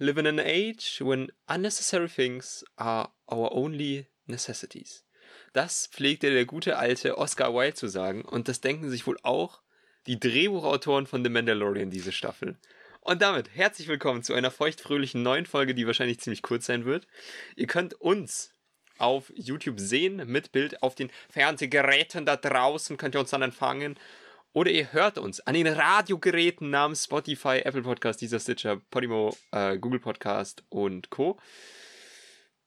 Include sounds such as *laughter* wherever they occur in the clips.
live in an age when unnecessary things are our only necessities. Das pflegte der gute alte Oscar Wilde zu sagen und das denken sich wohl auch die Drehbuchautoren von The Mandalorian diese Staffel. Und damit herzlich willkommen zu einer feuchtfröhlichen neuen Folge, die wahrscheinlich ziemlich kurz sein wird. Ihr könnt uns auf YouTube sehen mit Bild auf den Fernsehgeräten da draußen, könnt ihr uns dann empfangen. Oder ihr hört uns an den Radiogeräten namens Spotify, Apple Podcast, dieser Stitcher, Podimo, äh, Google Podcast und Co.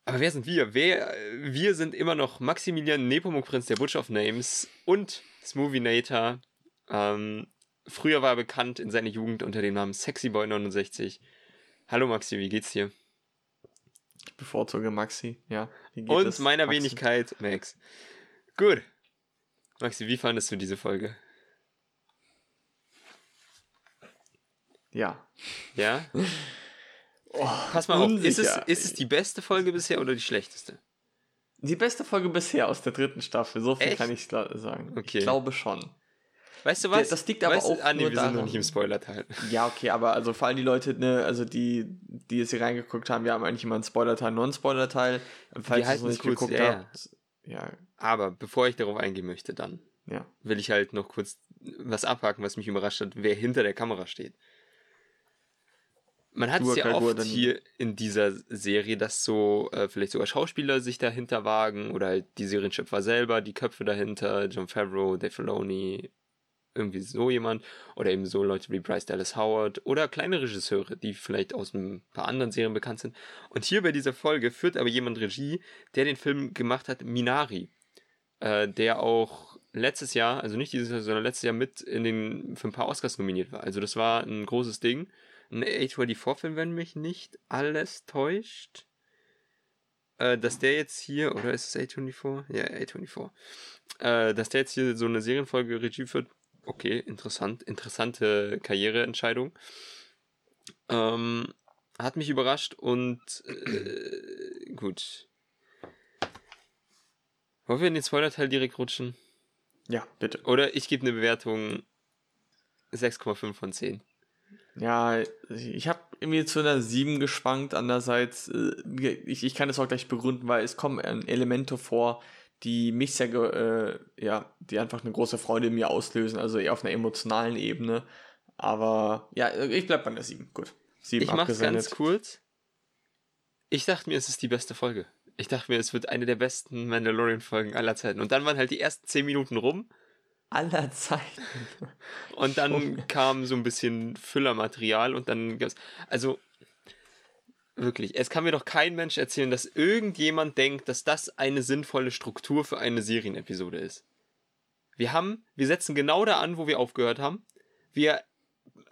Aber wer sind wir? Wer, wir sind immer noch Maximilian Nepomuk Prinz, der Butch of Names und Smoothiinator. Ähm, früher war er bekannt in seiner Jugend unter dem Namen Sexyboy69. Hallo Maxi, wie geht's dir? Ich bevorzuge Maxi, ja. Und meiner Maxi? Wenigkeit Max. Gut. Maxi, wie fandest du diese Folge? Ja. Ja? Oh, Pass mal unsicher. auf, ist es, ist es die beste Folge bisher oder die schlechteste? Die beste Folge bisher aus der dritten Staffel, so viel Echt? kann ich sagen. Okay. Ich glaube schon. Weißt du was? Das liegt aber weißt, auch ah, nee, wir sind noch nicht im Spoiler-Teil. *laughs* Ja, okay, aber also vor allem die Leute, ne, also die, die jetzt hier reingeguckt haben, wir haben eigentlich immer einen Spoiler-Teil, Non-Spoiler-Teil. Falls ihr es nicht kurz, geguckt ja, habt. Ja. Aber bevor ich darauf eingehen möchte, dann ja. will ich halt noch kurz was abhaken, was mich überrascht hat, wer hinter der Kamera steht. Man hat es ja oft hier in dieser Serie, dass so äh, vielleicht sogar Schauspieler sich dahinter wagen oder halt die Serienschöpfer selber, die Köpfe dahinter, John Favreau, Dave Filoni, irgendwie so jemand oder eben so Leute wie Bryce Dallas Howard oder kleine Regisseure, die vielleicht aus ein paar anderen Serien bekannt sind. Und hier bei dieser Folge führt aber jemand Regie, der den Film gemacht hat, Minari, äh, der auch letztes Jahr, also nicht dieses Jahr, sondern letztes Jahr mit in den für ein paar Oscars nominiert war. Also das war ein großes Ding. Ein A24-Film, wenn mich nicht alles täuscht. Äh, dass der jetzt hier, oder ist es A24? Ja, A24. Äh, dass der jetzt hier so eine Serienfolge Regie führt, okay, interessant, interessante Karriereentscheidung. Ähm, hat mich überrascht und äh, gut. Wollen wir in den Spoiler-Teil direkt rutschen? Ja, bitte. Oder ich gebe eine Bewertung 6,5 von 10. Ja, ich habe irgendwie zu einer 7 geschwankt. Andererseits, äh, ich, ich kann das auch gleich begründen, weil es kommen Elemente vor, die mich sehr, äh, ja, die einfach eine große Freude in mir auslösen, also eher auf einer emotionalen Ebene. Aber ja, ich bleib bei der 7. Gut. 7 ich mach's ganz kurz. Ich dachte mir, es ist die beste Folge. Ich dachte mir, es wird eine der besten Mandalorian-Folgen aller Zeiten. Und dann waren halt die ersten 10 Minuten rum. Aller Zeiten. Und dann kam so ein bisschen Füllermaterial und dann gab's. Also, Wirklich. Es kann mir doch kein Mensch erzählen, dass irgendjemand denkt, dass das eine sinnvolle Struktur für eine Serienepisode ist. Wir haben, wir setzen genau da an, wo wir aufgehört haben. Wir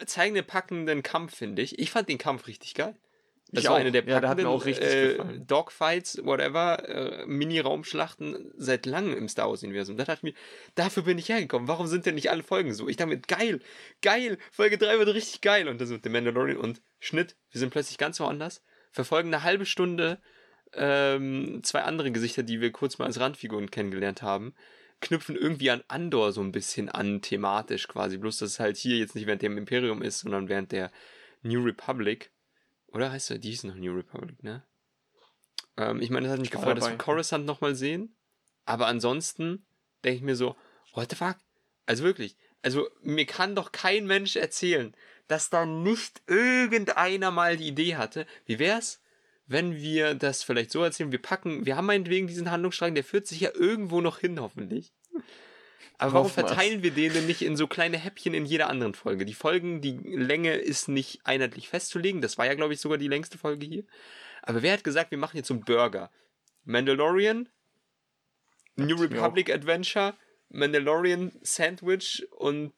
zeigen den packenden Kampf, finde ich. Ich fand den Kampf richtig geil. Das ich war auch. eine der packenden ja, auch äh, Dogfights, whatever, äh, Mini-Raumschlachten seit langem im Star Wars-Universum. Da dachte ich mir, dafür bin ich hergekommen. Warum sind denn nicht alle Folgen so? Ich dachte mir, geil, geil, Folge 3 wird richtig geil. Und das mit The Mandalorian und Schnitt, wir sind plötzlich ganz woanders verfolgen eine halbe Stunde ähm, zwei andere Gesichter, die wir kurz mal als Randfiguren kennengelernt haben, knüpfen irgendwie an Andor so ein bisschen an, thematisch quasi. Bloß, dass es halt hier jetzt nicht während dem Imperium ist, sondern während der New Republic. Oder heißt er, die hieß noch New Republic, ne? Ähm, ich meine, das hat mich gefreut, dass wir Coruscant nochmal sehen. Aber ansonsten denke ich mir so, what the fuck? Also wirklich, also mir kann doch kein Mensch erzählen, dass da nicht irgendeiner mal die Idee hatte. Wie wär's, wenn wir das vielleicht so erzählen? Wir packen, wir haben meinetwegen diesen Handlungsstrang, der führt sich ja irgendwo noch hin, hoffentlich. Aber warum verteilen wir den denn nicht in so kleine Häppchen in jeder anderen Folge? Die Folgen, die Länge ist nicht einheitlich festzulegen. Das war ja, glaube ich, sogar die längste Folge hier. Aber wer hat gesagt, wir machen jetzt so einen Burger? Mandalorian, New Republic Adventure, Mandalorian Sandwich und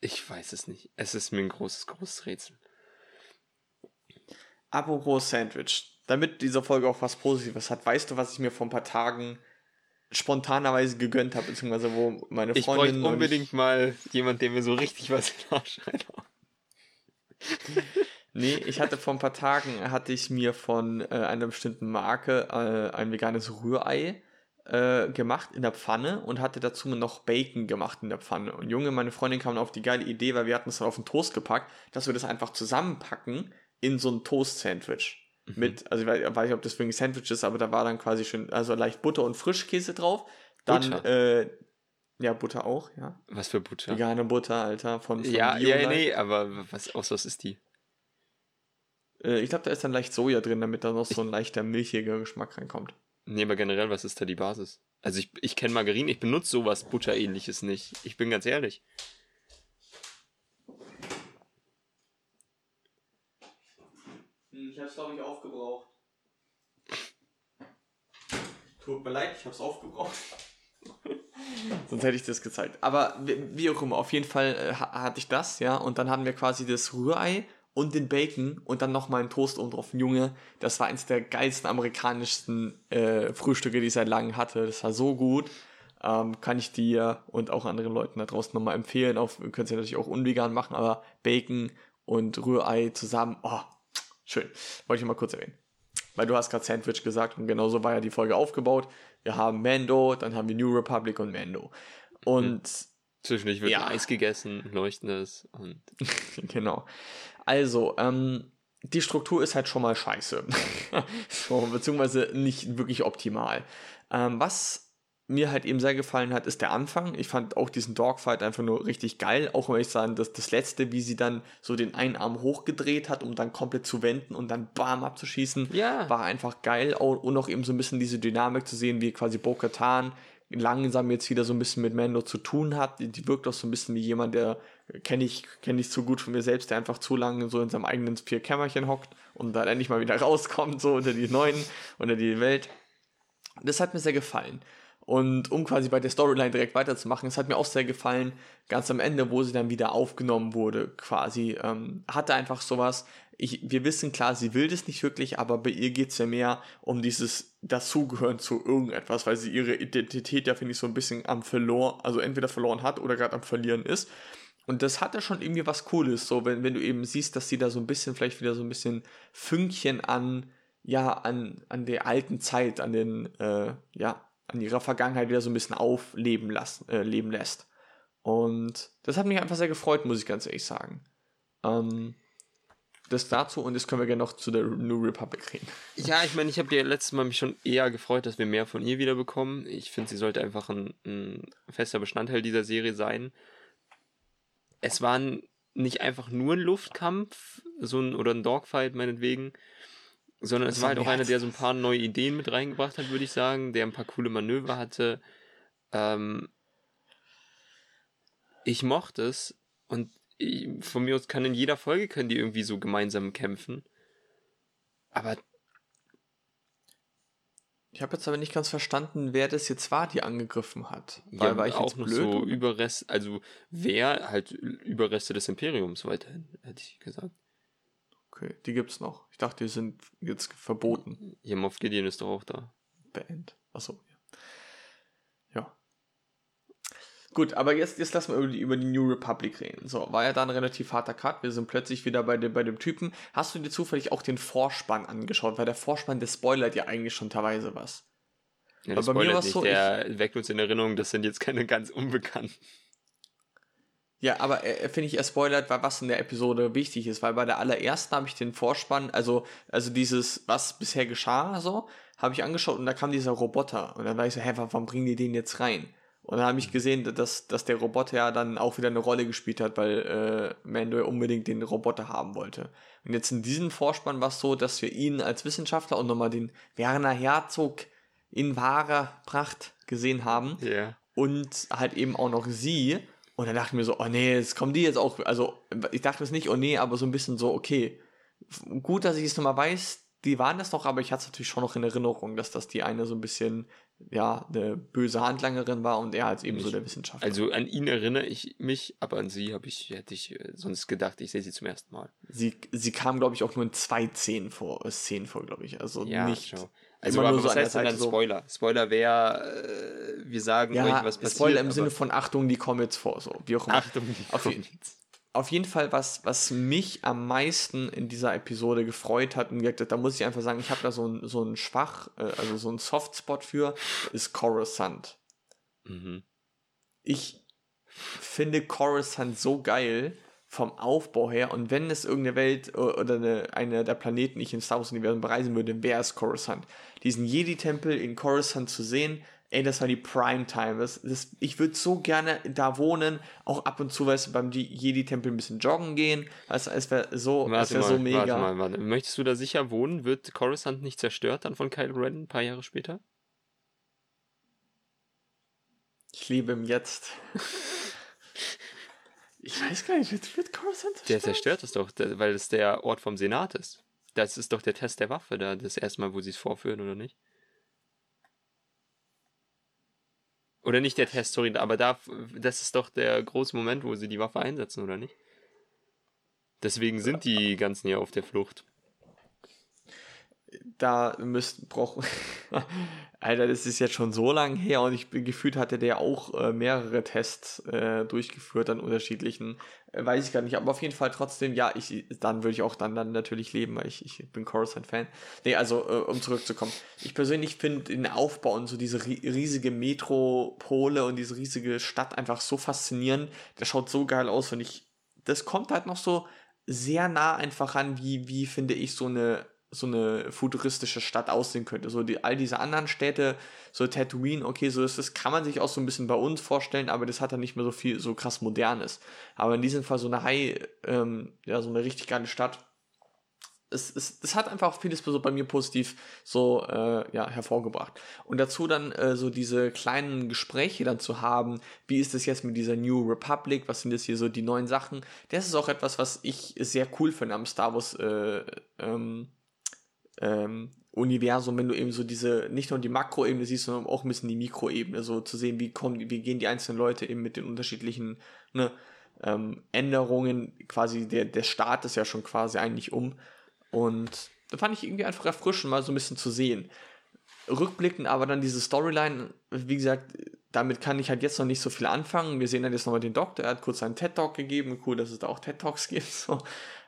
ich weiß es nicht. Es ist mir ein großes, großes Rätsel. Apropos Sandwich. Damit diese Folge auch was Positives hat, weißt du, was ich mir vor ein paar Tagen spontanerweise gegönnt habe, beziehungsweise wo meine Freundin. Ich bräuchte unbedingt mal jemand, der mir so richtig was in den Arsch *laughs* Nee, ich hatte vor ein paar Tagen, hatte ich mir von äh, einer bestimmten Marke äh, ein veganes Rührei äh, gemacht in der Pfanne und hatte dazu noch Bacon gemacht in der Pfanne. Und Junge, meine Freundin kam auf die geile Idee, weil wir hatten es dann auf den Toast gepackt, dass wir das einfach zusammenpacken in so ein Toast-Sandwich. Mhm. Mit, also ich weiß, nicht, ob das wirklich Sandwich ist, aber da war dann quasi schön, also leicht Butter und Frischkäse drauf. Dann, äh, ja, Butter auch, ja. Was für Butter? Vegane Butter, Alter. Von, von ja, ja, nee, aber was, aus was ist die? Äh, ich glaube, da ist dann leicht Soja drin, damit da noch so ein leichter milchiger Geschmack reinkommt. Nee, aber generell, was ist da die Basis? Also ich, ich kenne Margarine, ich benutze sowas Butterähnliches nicht. Ich bin ganz ehrlich. Ich hab's, glaube ich, aufgebraucht. Tut mir leid, ich hab's aufgebraucht. *laughs* Sonst hätte ich das gezeigt. Aber wie auch immer, auf jeden Fall äh, hatte ich das, ja. Und dann hatten wir quasi das Rührei und den Bacon und dann nochmal einen Toast oben drauf. Junge, das war eins der geilsten amerikanischsten äh, Frühstücke, die ich seit langem hatte. Das war so gut. Ähm, kann ich dir und auch anderen Leuten da draußen nochmal empfehlen. Auf, könnt ihr natürlich auch unvegan machen, aber Bacon und Rührei zusammen, oh, schön. Wollte ich mal kurz erwähnen. Weil du hast gerade Sandwich gesagt und genauso war ja die Folge aufgebaut. Wir haben Mando, dann haben wir New Republic und Mando. Und mhm. Zwischendurch wird ja. Eis gegessen, leuchtendes und. *laughs* genau. Also, ähm, die Struktur ist halt schon mal scheiße. *laughs* so, beziehungsweise nicht wirklich optimal. Ähm, was mir halt eben sehr gefallen hat, ist der Anfang. Ich fand auch diesen Dogfight einfach nur richtig geil. Auch wenn ich sagen, dass das letzte, wie sie dann so den einen Arm hochgedreht hat, um dann komplett zu wenden und dann bam abzuschießen, ja. war einfach geil. Und auch eben so ein bisschen diese Dynamik zu sehen, wie quasi Bo-Katan langsam jetzt wieder so ein bisschen mit Mando zu tun hat. Die, wirkt auch so ein bisschen wie jemand, der kenne ich, kenne ich zu gut von mir selbst, der einfach zu lange so in seinem eigenen vier Kämmerchen hockt und dann endlich mal wieder *laughs* rauskommt, so unter die Neuen, unter die Welt. Das hat mir sehr gefallen. Und um quasi bei der Storyline direkt weiterzumachen, es hat mir auch sehr gefallen, ganz am Ende, wo sie dann wieder aufgenommen wurde, quasi, ähm, hatte einfach sowas. Ich, wir wissen klar, sie will das nicht wirklich, aber bei ihr geht's ja mehr um dieses Dazugehören zu irgendetwas, weil sie ihre Identität ja, finde ich, so ein bisschen am verloren, also entweder verloren hat oder gerade am Verlieren ist. Und das hatte schon irgendwie was Cooles, so wenn, wenn du eben siehst, dass sie da so ein bisschen, vielleicht wieder so ein bisschen Fünkchen an, ja, an, an der alten Zeit, an den, äh, ja, an ihrer Vergangenheit wieder so ein bisschen aufleben lassen, äh, leben lässt. Und das hat mich einfach sehr gefreut, muss ich ganz ehrlich sagen. Ähm, das dazu und jetzt können wir gerne noch zu der New Republic reden. Ja, ich meine, ich habe dir letztes Mal mich schon eher gefreut, dass wir mehr von ihr wieder bekommen. Ich finde, sie sollte einfach ein, ein, fester Bestandteil dieser Serie sein. Es war nicht einfach nur ein Luftkampf, so ein oder ein Dogfight meinetwegen, sondern es war halt auch einer, der so ein paar neue Ideen mit reingebracht hat, würde ich sagen, der ein paar coole Manöver hatte. Ähm, ich mochte es und ich, von mir aus kann in jeder Folge können die irgendwie so gemeinsam kämpfen. Aber ich habe jetzt aber nicht ganz verstanden, wer das jetzt war, die angegriffen hat. Weil ja, war ich auch noch blöd, so Überreste, also wer halt Überreste des Imperiums weiterhin, hätte ich gesagt. Okay, die gibt's noch. Ich dachte, die sind jetzt verboten. Ja, Moff Gideon ist doch auch da. Band. Achso, ja. Ja. Gut, aber jetzt, jetzt lassen wir über die, über die New Republic reden. So, war ja da ein relativ harter Cut. Wir sind plötzlich wieder bei dem, bei dem Typen. Hast du dir zufällig auch den Vorspann angeschaut? Weil der Vorspann, der spoilert ja eigentlich schon teilweise was. Ja, das bei mir war so, der ich, weckt uns in Erinnerung, das sind jetzt keine ganz Unbekannten. Ja, aber äh, finde ich, er spoilert, was in der Episode wichtig ist, weil bei der allerersten habe ich den Vorspann, also, also dieses, was bisher geschah, so, habe ich angeschaut und da kam dieser Roboter und dann war ich so, hä, warum bringen die den jetzt rein? Und dann habe ich gesehen, dass, dass der Roboter ja dann auch wieder eine Rolle gespielt hat, weil äh, Mando unbedingt den Roboter haben wollte. Und jetzt in diesem Vorspann war es so, dass wir ihn als Wissenschaftler und nochmal den Werner Herzog in wahrer Pracht gesehen haben. Yeah. Und halt eben auch noch sie. Und dann dachte ich mir so, oh nee, jetzt kommen die jetzt auch, also ich dachte es nicht, oh nee, aber so ein bisschen so, okay, gut, dass ich es nochmal weiß, die waren das noch, aber ich hatte es natürlich schon noch in Erinnerung, dass das die eine so ein bisschen, ja, eine böse Handlangerin war und er als eben so der Wissenschaftler. Also an ihn erinnere ich mich, aber an sie habe ich, hätte ich äh, sonst gedacht, ich sehe sie zum ersten Mal. Sie, sie kam, glaube ich, auch nur in zwei Szenen vor, äh, Szenen vor, glaube ich. Also ja, nicht. Schau. Also aber so was heißt denn dann Spoiler? Spoiler wäre, äh, wir sagen ja, euch, was passiert. Spoiler im Sinne von Achtung, die kommen jetzt vor, so wie auch immer. Achtung, die auf, kommen jetzt. Auf jeden Fall, was, was mich am meisten in dieser Episode gefreut hat, und da muss ich einfach sagen, ich habe da so ein, so ein Schwach, äh, also so ein Softspot für, ist Coruscant. Mhm. Ich finde Coruscant so geil, vom Aufbau her. Und wenn es irgendeine Welt äh, oder eine, eine der Planeten ich in Star Wars-Universum bereisen würde, wäre es Coruscant. Diesen Jedi-Tempel in Coruscant zu sehen, ey, das war die Primetime. Das, das, ich würde so gerne da wohnen, auch ab und zu, weißt du, beim Jedi-Tempel ein bisschen joggen gehen. Also, es wäre so, wär so mega. Warte mal, warte. Möchtest du da sicher wohnen? Wird Coruscant nicht zerstört dann von Kylo Ren ein paar Jahre später? Ich lebe im Jetzt. *laughs* ich weiß gar nicht, wird, Coruscant zerstört? Der zerstört es doch, weil es der Ort vom Senat ist. Das ist doch der Test der Waffe da, das erste Mal, wo sie es vorführen, oder nicht? Oder nicht der Test, sorry, aber da, das ist doch der große Moment, wo sie die Waffe einsetzen, oder nicht? Deswegen sind die ganzen ja auf der Flucht da müssten brauchen. *laughs* Alter, das ist jetzt schon so lang her und ich bin gefühlt hatte der auch äh, mehrere Tests äh, durchgeführt an unterschiedlichen. Äh, weiß ich gar nicht, aber auf jeden Fall trotzdem, ja, ich dann würde ich auch dann, dann natürlich leben, weil ich, ich bin Coruscant-Fan. Nee, also äh, um zurückzukommen. Ich persönlich finde den Aufbau und so diese riesige Metropole und diese riesige Stadt einfach so faszinierend. Das schaut so geil aus und ich. Das kommt halt noch so sehr nah einfach an, wie, wie finde ich so eine so eine futuristische Stadt aussehen könnte. So die, all diese anderen Städte, so Tatooine, okay, so ist das, kann man sich auch so ein bisschen bei uns vorstellen, aber das hat dann nicht mehr so viel, so krass modernes. Aber in diesem Fall so eine High, ähm, ja, so eine richtig geile Stadt. Es, es, es hat einfach vieles so bei mir positiv so äh, ja, hervorgebracht. Und dazu dann äh, so diese kleinen Gespräche dann zu haben, wie ist es jetzt mit dieser New Republic, was sind jetzt hier so die neuen Sachen, das ist auch etwas, was ich sehr cool finde am Star Wars äh, ähm, ähm, Universum, wenn du eben so diese, nicht nur die Makroebene siehst, sondern auch ein bisschen die Mikroebene, so zu sehen, wie kommen, wie gehen die einzelnen Leute eben mit den unterschiedlichen ne, ähm, Änderungen, quasi der, der Staat ist ja schon quasi eigentlich um. Und da fand ich irgendwie einfach erfrischend, mal so ein bisschen zu sehen. Rückblickend aber dann diese Storyline, wie gesagt, damit kann ich halt jetzt noch nicht so viel anfangen. Wir sehen dann jetzt nochmal den Doktor, er hat kurz einen TED-Talk gegeben, cool, dass es da auch TED-Talks *laughs* gibt. So.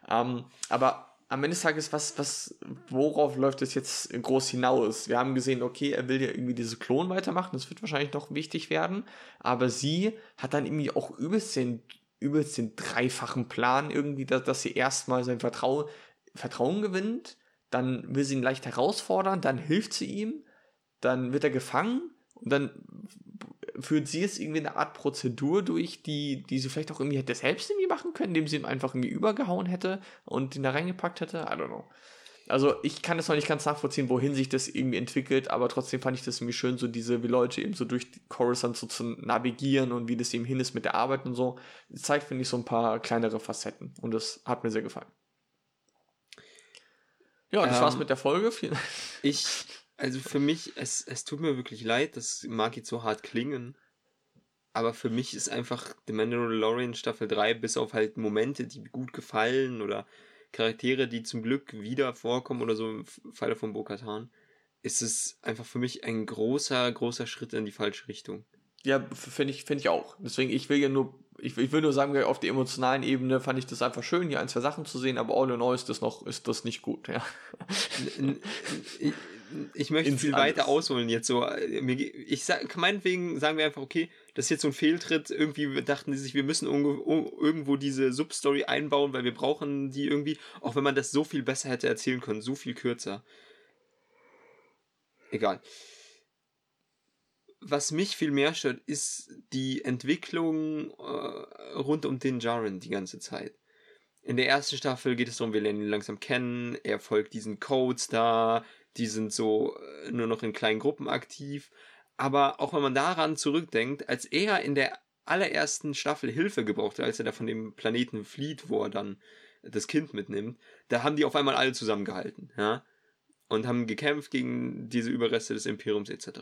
Ähm, aber am Ende des Tages, was, was, worauf läuft es jetzt groß hinaus? Wir haben gesehen, okay, er will ja irgendwie diese Klon weitermachen, das wird wahrscheinlich noch wichtig werden, aber sie hat dann irgendwie auch übelst den, übelst den dreifachen Plan irgendwie, dass, dass sie erstmal sein Vertrauen, Vertrauen gewinnt, dann will sie ihn leicht herausfordern, dann hilft sie ihm, dann wird er gefangen und dann führt sie jetzt irgendwie eine Art Prozedur durch, die, die sie vielleicht auch irgendwie hätte selbst irgendwie machen können, indem sie ihm einfach irgendwie übergehauen hätte und ihn da reingepackt hätte. I don't know. Also ich kann es noch nicht ganz nachvollziehen, wohin sich das irgendwie entwickelt, aber trotzdem fand ich das irgendwie schön, so diese, wie Leute eben so durch Coruscant so zu navigieren und wie das eben hin ist mit der Arbeit und so. Das zeigt, finde ich, so ein paar kleinere Facetten und das hat mir sehr gefallen. Ja, das ähm, war's mit der Folge. ich also für mich, es, es tut mir wirklich leid, das mag jetzt so hart klingen. Aber für mich ist einfach The Mandalorian Staffel 3, bis auf halt Momente, die gut gefallen oder Charaktere, die zum Glück wieder vorkommen oder so im Falle von Bo-Katan, ist es einfach für mich ein großer, großer Schritt in die falsche Richtung. Ja, finde ich, finde ich auch. Deswegen, ich will ja nur, ich, ich will nur sagen, auf der emotionalen Ebene fand ich das einfach schön, hier ein, zwei Sachen zu sehen, aber all in all ist das noch, ist das nicht gut, ja ich möchte viel weiter ausholen jetzt so. Ich sag, meinetwegen sagen wir einfach, okay, das ist jetzt so ein Fehltritt. Irgendwie dachten sie sich, wir müssen irgendwo diese Substory einbauen, weil wir brauchen die irgendwie, auch wenn man das so viel besser hätte erzählen können, so viel kürzer. Egal. Was mich viel mehr stört, ist die Entwicklung äh, rund um den Jaren die ganze Zeit. In der ersten Staffel geht es darum, wir lernen ihn langsam kennen, er folgt diesen Codes da, die sind so äh, nur noch in kleinen Gruppen aktiv. Aber auch wenn man daran zurückdenkt, als er in der allerersten Staffel Hilfe gebrauchte, als er da von dem Planeten flieht, wo er dann das Kind mitnimmt, da haben die auf einmal alle zusammengehalten, ja, und haben gekämpft gegen diese Überreste des Imperiums etc.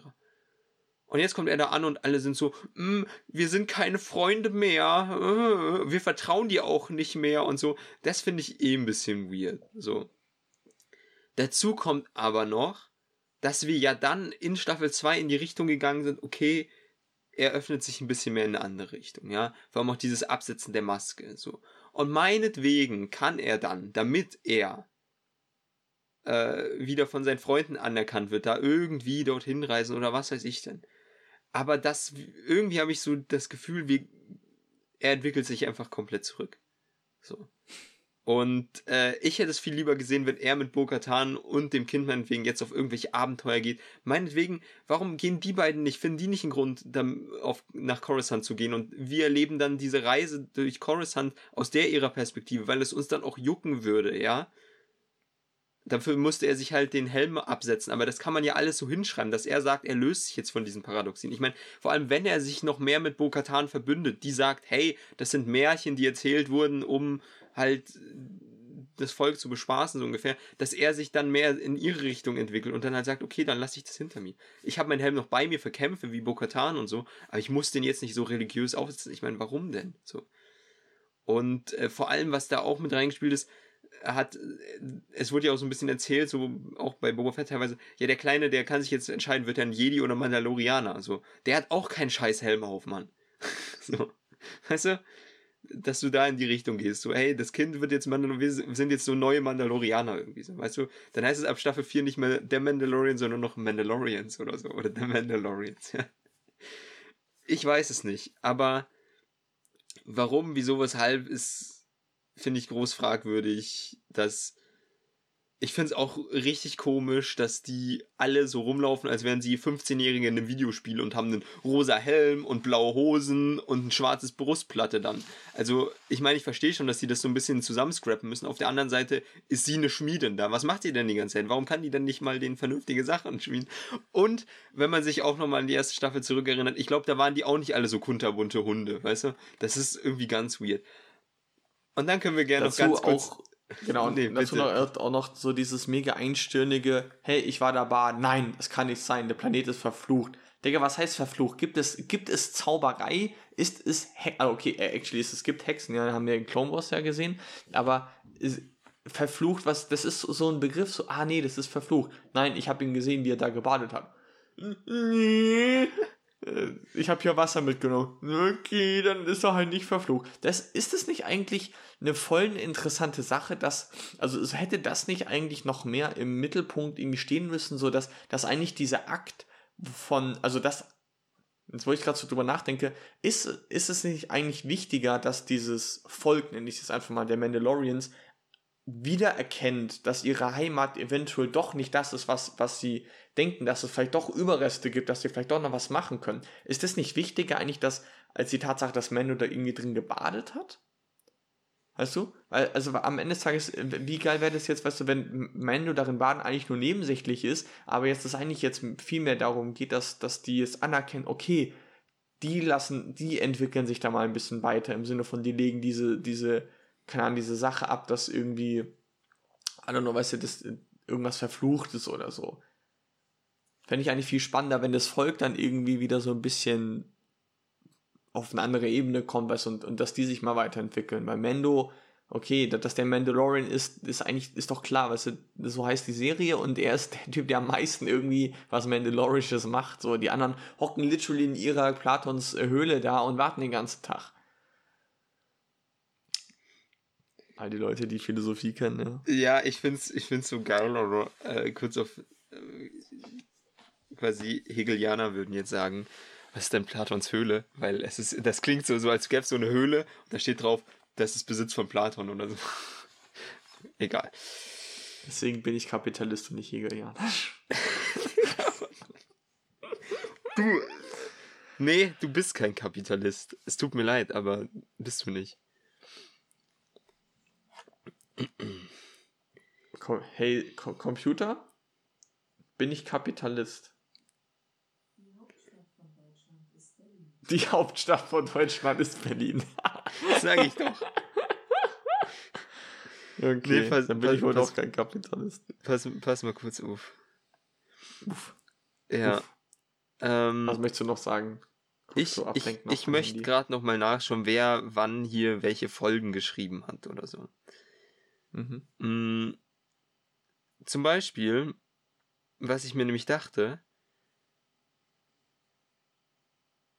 Und jetzt kommt er da an und alle sind so, mm, wir sind keine Freunde mehr, äh, wir vertrauen dir auch nicht mehr und so. Das finde ich eh ein bisschen weird. So. Dazu kommt aber noch, dass wir ja dann in Staffel 2 in die Richtung gegangen sind, okay, er öffnet sich ein bisschen mehr in eine andere Richtung, ja. Vor allem auch dieses Absetzen der Maske, so. Und meinetwegen kann er dann, damit er äh, wieder von seinen Freunden anerkannt wird, da irgendwie dorthin reisen oder was weiß ich denn. Aber das, irgendwie habe ich so das Gefühl, wie, er entwickelt sich einfach komplett zurück. So. Und äh, ich hätte es viel lieber gesehen, wenn er mit Bo-Katan und dem Kind meinetwegen jetzt auf irgendwelche Abenteuer geht. Meinetwegen, warum gehen die beiden nicht, finden die nicht einen Grund, dann auf, nach Coruscant zu gehen? Und wir erleben dann diese Reise durch Coruscant aus der ihrer Perspektive, weil es uns dann auch jucken würde, ja? Dafür musste er sich halt den Helm absetzen, aber das kann man ja alles so hinschreiben, dass er sagt, er löst sich jetzt von diesen Paradoxien. Ich meine, vor allem, wenn er sich noch mehr mit Bo-Katan verbündet, die sagt, hey, das sind Märchen, die erzählt wurden, um halt das Volk zu bespaßen, so ungefähr, dass er sich dann mehr in ihre Richtung entwickelt und dann halt sagt, okay, dann lasse ich das hinter mir. Ich habe meinen Helm noch bei mir für Kämpfe wie Bokatan und so, aber ich muss den jetzt nicht so religiös aufsetzen. Ich meine, warum denn? So. Und äh, vor allem, was da auch mit reingespielt ist, hat, es wurde ja auch so ein bisschen erzählt, so auch bei Boba Fett teilweise, ja, der Kleine, der kann sich jetzt entscheiden, wird er ein Jedi oder Mandalorianer, so. Der hat auch keinen scheiß Helm auf, Mann. *laughs* so. Weißt du? dass du da in die Richtung gehst. So, hey, das Kind wird jetzt Mandalorian, wir sind jetzt so neue Mandalorianer irgendwie. So, weißt du, dann heißt es ab Staffel 4 nicht mehr der Mandalorian, sondern noch Mandalorians oder so. Oder der Mandalorians, ja. Ich weiß es nicht, aber warum, wieso, weshalb ist, finde ich groß fragwürdig, dass ich finde es auch richtig komisch, dass die alle so rumlaufen, als wären sie 15-Jährige in einem Videospiel und haben einen rosa Helm und blaue Hosen und ein schwarzes Brustplatte dann. Also, ich meine, ich verstehe schon, dass die das so ein bisschen zusammenscrappen müssen. Auf der anderen Seite ist sie eine Schmiedin da. Was macht sie denn die ganze Zeit? Warum kann die denn nicht mal den vernünftige Sachen schmieden? Und, wenn man sich auch nochmal an die erste Staffel zurückerinnert, ich glaube, da waren die auch nicht alle so kunterbunte Hunde, weißt du? Das ist irgendwie ganz weird. Und dann können wir gerne noch ganz kurz... Auch Genau, *laughs* nee, dazu noch, auch noch so dieses mega einstirnige, hey, ich war dabei, nein, das kann nicht sein, der Planet ist verflucht. Digga, was heißt verflucht? Gibt es, gibt es Zauberei? Ist es, He ah, okay, äh, actually, es, es gibt Hexen, ja, haben wir in Clone Wars ja gesehen, aber ist, verflucht, was, das ist so ein Begriff, so, ah nee, das ist verflucht. Nein, ich habe ihn gesehen, wie er da gebadet hat. Äh, ich habe hier Wasser mitgenommen. Okay, dann ist er halt nicht verflucht. Das, ist es nicht eigentlich eine voll interessante Sache, dass, also hätte das nicht eigentlich noch mehr im Mittelpunkt irgendwie stehen müssen, so dass, dass eigentlich dieser Akt von, also das, jetzt wo ich gerade so drüber nachdenke, ist, ist es nicht eigentlich wichtiger, dass dieses Volk, nenne ich es einfach mal, der Mandalorians, wiedererkennt, dass ihre Heimat eventuell doch nicht das ist, was, was sie denken, dass es vielleicht doch Überreste gibt, dass sie vielleicht doch noch was machen können. Ist das nicht wichtiger eigentlich, dass, als die Tatsache, dass Mando da irgendwie drin gebadet hat? Weißt du? Weil, also am Ende des Tages, wie geil wäre das jetzt, weißt du, wenn Mando darin baden eigentlich nur nebensächlich ist, aber jetzt es eigentlich jetzt viel mehr darum geht, dass, dass die es anerkennen, okay, die lassen, die entwickeln sich da mal ein bisschen weiter im Sinne von, die legen diese, diese, keine Ahnung, diese Sache ab, dass irgendwie, I don't know, weißt du, dass irgendwas verflucht ist oder so. Fände ich eigentlich viel spannender, wenn das Volk dann irgendwie wieder so ein bisschen auf eine andere Ebene kommt, weißt, und, und dass die sich mal weiterentwickeln. Weil Mendo, okay, dass der Mandalorian ist, ist eigentlich, ist doch klar, weißt du, so heißt die Serie und er ist *laughs* der Typ, der am meisten irgendwie was Mandalorisches macht. So, die anderen hocken literally in ihrer Platons Höhle da und warten den ganzen Tag. All die Leute, die Philosophie kennen, ja. Ja, ich find's, ich find's so geil, oder äh, kurz auf äh, quasi Hegelianer würden jetzt sagen, was ist denn Platons Höhle? Weil es ist, das klingt so, so als gäbe es so eine Höhle und da steht drauf, das ist Besitz von Platon oder so. *laughs* Egal. Deswegen bin ich Kapitalist und nicht Hegelianer. du. Nee, du bist kein Kapitalist. Es tut mir leid, aber bist du nicht. Hey, Computer? Bin ich Kapitalist? Die Hauptstadt von Deutschland ist Berlin. Sag ich doch. Okay, nee, pass, dann bin pass, ich wohl pass, doch kein Kapitalist. Pass, pass mal kurz auf. Uff. Ja. Uff. Ähm, Was möchtest du noch sagen? ich, ich, ich möchte gerade noch mal nachschauen, wer wann hier welche Folgen geschrieben hat oder so. Mhm. Mm, zum Beispiel, was ich mir nämlich dachte,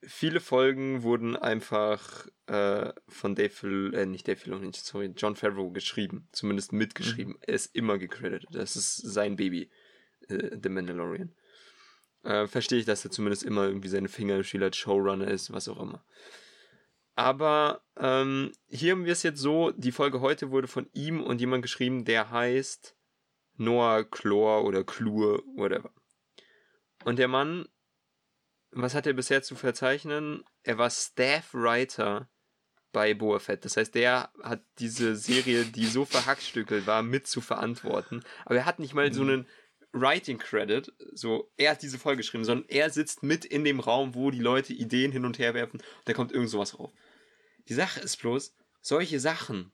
viele Folgen wurden einfach äh, von Dave Fil äh, nicht Dave Filoni, sorry, John Favreau geschrieben, zumindest mitgeschrieben. Mhm. Er ist immer gecredited. Das ist sein Baby, äh, The Mandalorian. Äh, verstehe ich, dass er zumindest immer irgendwie seine Finger im Spiel als Showrunner ist, was auch immer. Aber ähm, hier haben wir es jetzt so, die Folge heute wurde von ihm und jemand geschrieben, der heißt Noah Chlor oder Klur, whatever. Und der Mann, was hat er bisher zu verzeichnen? Er war Staff Writer bei Boa Fett. Das heißt, der hat diese Serie, die so verhackstückelt war, mit zu verantworten. Aber er hat nicht mal so einen Writing Credit, so er hat diese Folge geschrieben, sondern er sitzt mit in dem Raum, wo die Leute Ideen hin und her werfen und da kommt irgend sowas rauf. Die Sache ist bloß, solche Sachen,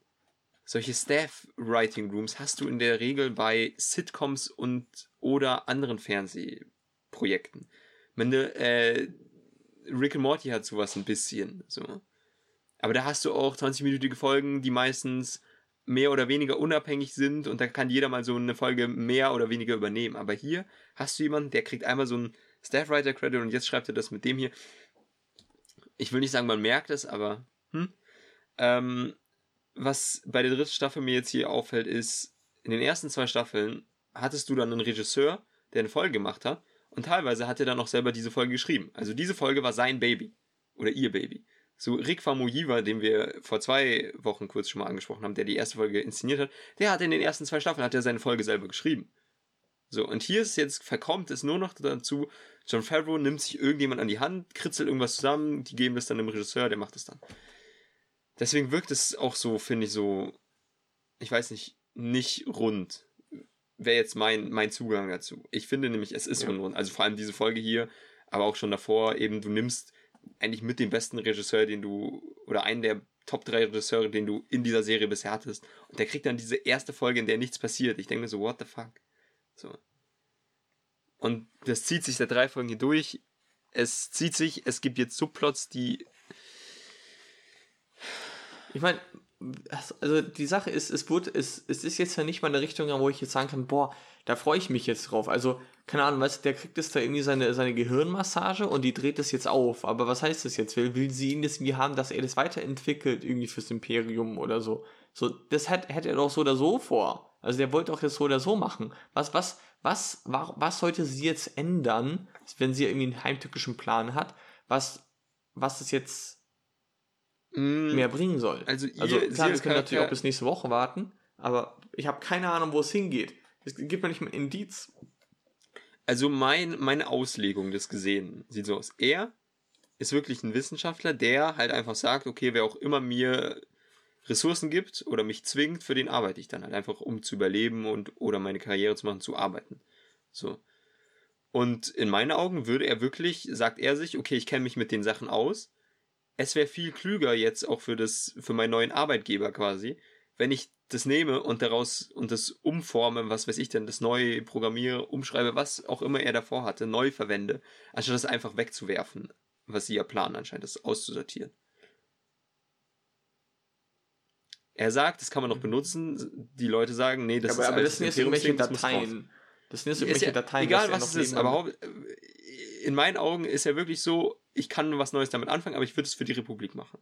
solche Staff Writing Rooms hast du in der Regel bei Sitcoms und oder anderen Fernsehprojekten. Du, äh, Rick and Morty hat sowas ein bisschen, so. Aber da hast du auch 20-minütige Folgen, die meistens mehr oder weniger unabhängig sind und da kann jeder mal so eine Folge mehr oder weniger übernehmen. Aber hier hast du jemanden, der kriegt einmal so einen Staff Writer Credit und jetzt schreibt er das mit dem hier. Ich will nicht sagen, man merkt es, aber hm. Ähm, was bei der dritten Staffel mir jetzt hier auffällt, ist, in den ersten zwei Staffeln hattest du dann einen Regisseur, der eine Folge gemacht hat und teilweise hat er dann auch selber diese Folge geschrieben. Also diese Folge war sein Baby oder ihr Baby. So Rick Famuyiwa, den wir vor zwei Wochen kurz schon mal angesprochen haben, der die erste Folge inszeniert hat, der hat in den ersten zwei Staffeln hat er seine Folge selber geschrieben. So, und hier ist jetzt, verkommt es nur noch dazu, John Favreau nimmt sich irgendjemand an die Hand, kritzelt irgendwas zusammen, die geben das dann dem Regisseur, der macht es dann. Deswegen wirkt es auch so, finde ich, so, ich weiß nicht, nicht rund. Wäre jetzt mein, mein Zugang dazu. Ich finde nämlich, es ist ja. unrund. Also vor allem diese Folge hier, aber auch schon davor, eben, du nimmst eigentlich mit dem besten Regisseur, den du, oder einen der Top 3 Regisseure, den du in dieser Serie bisher hattest. Und der kriegt dann diese erste Folge, in der nichts passiert. Ich denke mir so, what the fuck? So. Und das zieht sich seit drei Folgen hier durch. Es zieht sich, es gibt jetzt Subplots, die. Ich meine, also die Sache ist, es wird, es, es ist jetzt ja nicht mal eine Richtung, wo ich jetzt sagen kann, boah, da freue ich mich jetzt drauf. Also, keine Ahnung, weißt du, der kriegt jetzt da irgendwie seine, seine Gehirnmassage und die dreht das jetzt auf. Aber was heißt das jetzt? Will, will sie ihn das irgendwie haben, dass er das weiterentwickelt, irgendwie fürs Imperium oder so? So, das hätte hätte er doch so oder so vor. Also der wollte auch jetzt so oder so machen. Was, was, was, was, was sollte sie jetzt ändern, wenn sie irgendwie einen heimtückischen Plan hat, was, was es jetzt mm, mehr bringen soll? Also, ihr, also klar, wir können natürlich auch bis nächste Woche warten, aber ich habe keine Ahnung, wo es hingeht. Es gibt mir nicht mal Indiz. Also mein, meine Auslegung des Gesehenen sieht so aus. Er ist wirklich ein Wissenschaftler, der halt einfach sagt, okay, wer auch immer mir Ressourcen gibt oder mich zwingt, für den arbeite ich dann halt einfach, um zu überleben und oder meine Karriere zu machen, zu arbeiten. So. Und in meinen Augen würde er wirklich, sagt er sich, okay, ich kenne mich mit den Sachen aus. Es wäre viel klüger jetzt auch für das, für meinen neuen Arbeitgeber quasi, wenn ich das nehme und daraus und das umforme, was weiß ich denn, das neu programmiere, umschreibe, was auch immer er davor hatte, neu verwende, anstatt das einfach wegzuwerfen, was sie ja planen anscheinend, das auszusortieren. Er sagt, das kann man noch benutzen. Die Leute sagen, nee, das aber, ist aber das sind jetzt irgendwelche Dateien. Das sind jetzt irgendwelche Dateien. Egal, was es ist, aber in meinen Augen ist er wirklich so, ich kann was Neues damit anfangen, aber ich würde es für die Republik machen.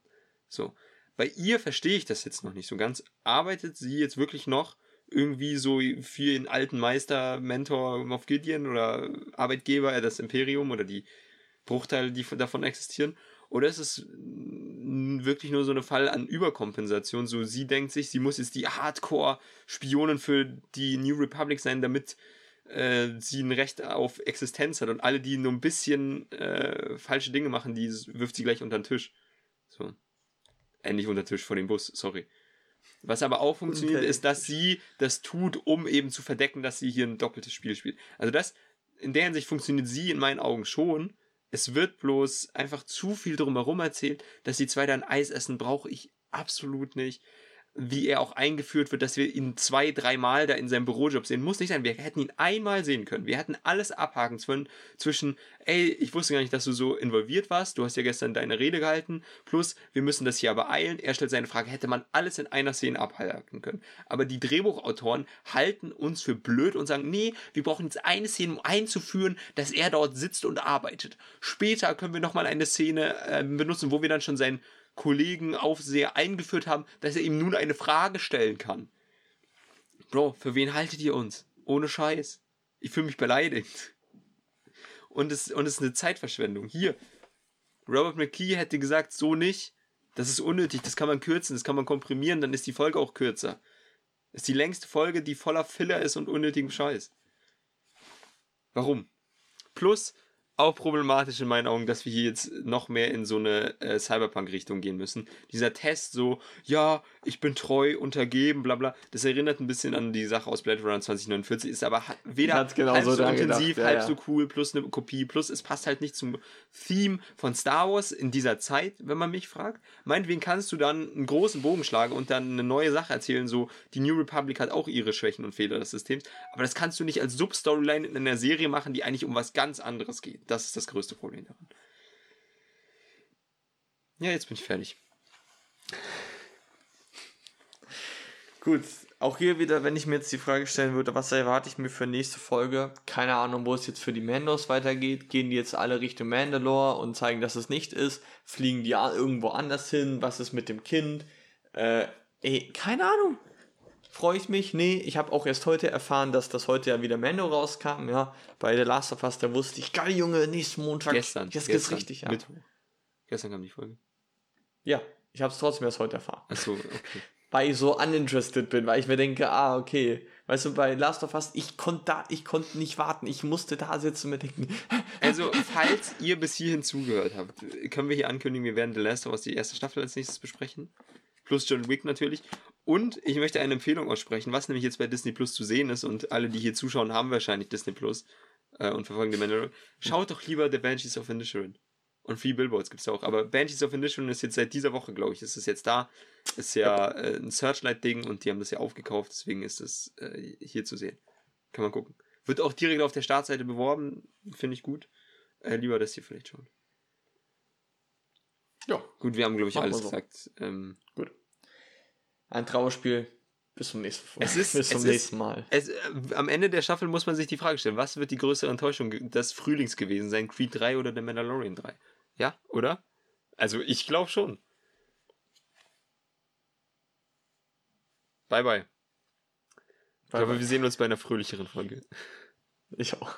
So. Bei ihr verstehe ich das jetzt noch nicht so ganz. Arbeitet sie jetzt wirklich noch irgendwie so für ihren alten Meister, Mentor Moff Gideon oder Arbeitgeber, das Imperium oder die Bruchteile, die davon existieren? Oder ist es wirklich nur so ein Fall an Überkompensation? So, sie denkt sich, sie muss jetzt die Hardcore-Spionin für die New Republic sein, damit äh, sie ein Recht auf Existenz hat. Und alle, die nur ein bisschen äh, falsche Dinge machen, die wirft sie gleich unter den Tisch. So. Äh, nicht unter den Tisch, vor dem Bus, sorry. Was aber auch funktioniert, okay. ist, dass sie das tut, um eben zu verdecken, dass sie hier ein doppeltes Spiel spielt. Also das, in der Hinsicht funktioniert sie in meinen Augen schon, es wird bloß einfach zu viel drumherum erzählt, dass die zwei dann Eis essen, brauche ich absolut nicht wie er auch eingeführt wird, dass wir ihn zwei, dreimal da in seinem Bürojob sehen. Muss nicht sein. Wir hätten ihn einmal sehen können. Wir hätten alles abhaken zwischen, zwischen, ey, ich wusste gar nicht, dass du so involviert warst. Du hast ja gestern deine Rede gehalten. Plus, wir müssen das hier aber eilen. Er stellt seine Frage, hätte man alles in einer Szene abhaken können. Aber die Drehbuchautoren halten uns für blöd und sagen, nee, wir brauchen jetzt eine Szene, um einzuführen, dass er dort sitzt und arbeitet. Später können wir nochmal eine Szene äh, benutzen, wo wir dann schon sein Kollegen Aufseher eingeführt haben, dass er ihm nun eine Frage stellen kann. Bro, für wen haltet ihr uns? Ohne Scheiß. Ich fühle mich beleidigt. Und es, und es ist eine Zeitverschwendung. Hier, Robert McKee hätte gesagt, so nicht. Das ist unnötig, das kann man kürzen, das kann man komprimieren, dann ist die Folge auch kürzer. Das ist die längste Folge, die voller Filler ist und unnötigem Scheiß. Warum? Plus, auch problematisch in meinen Augen, dass wir hier jetzt noch mehr in so eine äh, Cyberpunk-Richtung gehen müssen. Dieser Test so, ja, ich bin treu, untergeben, bla bla, das erinnert ein bisschen an die Sache aus Blade Runner 2049, ist aber weder genau halb so so intensiv, ja, halb ja. so cool, plus eine Kopie, plus es passt halt nicht zum Theme von Star Wars in dieser Zeit, wenn man mich fragt. Meinetwegen kannst du dann einen großen Bogen schlagen und dann eine neue Sache erzählen, so, die New Republic hat auch ihre Schwächen und Fehler des Systems, aber das kannst du nicht als Substoryline in einer Serie machen, die eigentlich um was ganz anderes geht. Das ist das größte Problem daran. Ja, jetzt bin ich fertig. Gut, auch hier wieder, wenn ich mir jetzt die Frage stellen würde, was erwarte ich mir für nächste Folge? Keine Ahnung, wo es jetzt für die Mandos weitergeht. Gehen die jetzt alle Richtung Mandalore und zeigen, dass es nicht ist? Fliegen die irgendwo anders hin? Was ist mit dem Kind? Äh, ey, keine Ahnung. Freue ich mich? Nee, ich habe auch erst heute erfahren, dass das heute ja wieder Mando rauskam. Ja, bei The Last of Us, da wusste ich, geil, Junge, nächsten Montag. Gestern. Jetzt geht's gestern, richtig ab. Mittwoch. Gestern kam die Folge. Ja, ich habe es trotzdem erst heute erfahren. Achso, okay. Weil ich so uninterested bin, weil ich mir denke, ah, okay. Weißt du, bei Last of Us, ich konnte da, ich konnte nicht warten. Ich musste da sitzen und mir denken, *laughs* Also, falls ihr bis hierhin zugehört habt, können wir hier ankündigen, wir werden The Last of Us die erste Staffel als nächstes besprechen. Plus John Wick natürlich. Und ich möchte eine Empfehlung aussprechen, was nämlich jetzt bei Disney Plus zu sehen ist. Und alle, die hier zuschauen, haben wahrscheinlich Disney Plus äh, und verfolgen The Mandalorian. Schaut doch lieber The Banshees of Inisherin. Und Free Billboards gibt es auch. Aber Banshees of Inisherin ist jetzt seit dieser Woche, glaube ich, ist es jetzt da. Ist ja äh, ein Searchlight-Ding und die haben das ja aufgekauft. Deswegen ist es äh, hier zu sehen. Kann man gucken. Wird auch direkt auf der Startseite beworben. Finde ich gut. Äh, lieber das hier vielleicht schon. ja, Gut, wir haben, glaube ich, Machen alles so. gesagt. Ähm, gut. Ein Trauerspiel. Bis zum nächsten Mal. Es ist- Bis zum es nächsten ist- Mal. es, äh, am Ende der Staffel muss man sich die Frage stellen, was wird die größere Enttäuschung des Frühlings gewesen sein? Creed 3 oder der Mandalorian 3? Ja, oder? Also ich glaube schon. Bye bye. Ich Bye glaube, bye. wir sehen uns bei einer fröhlicheren Folge. Ich auch.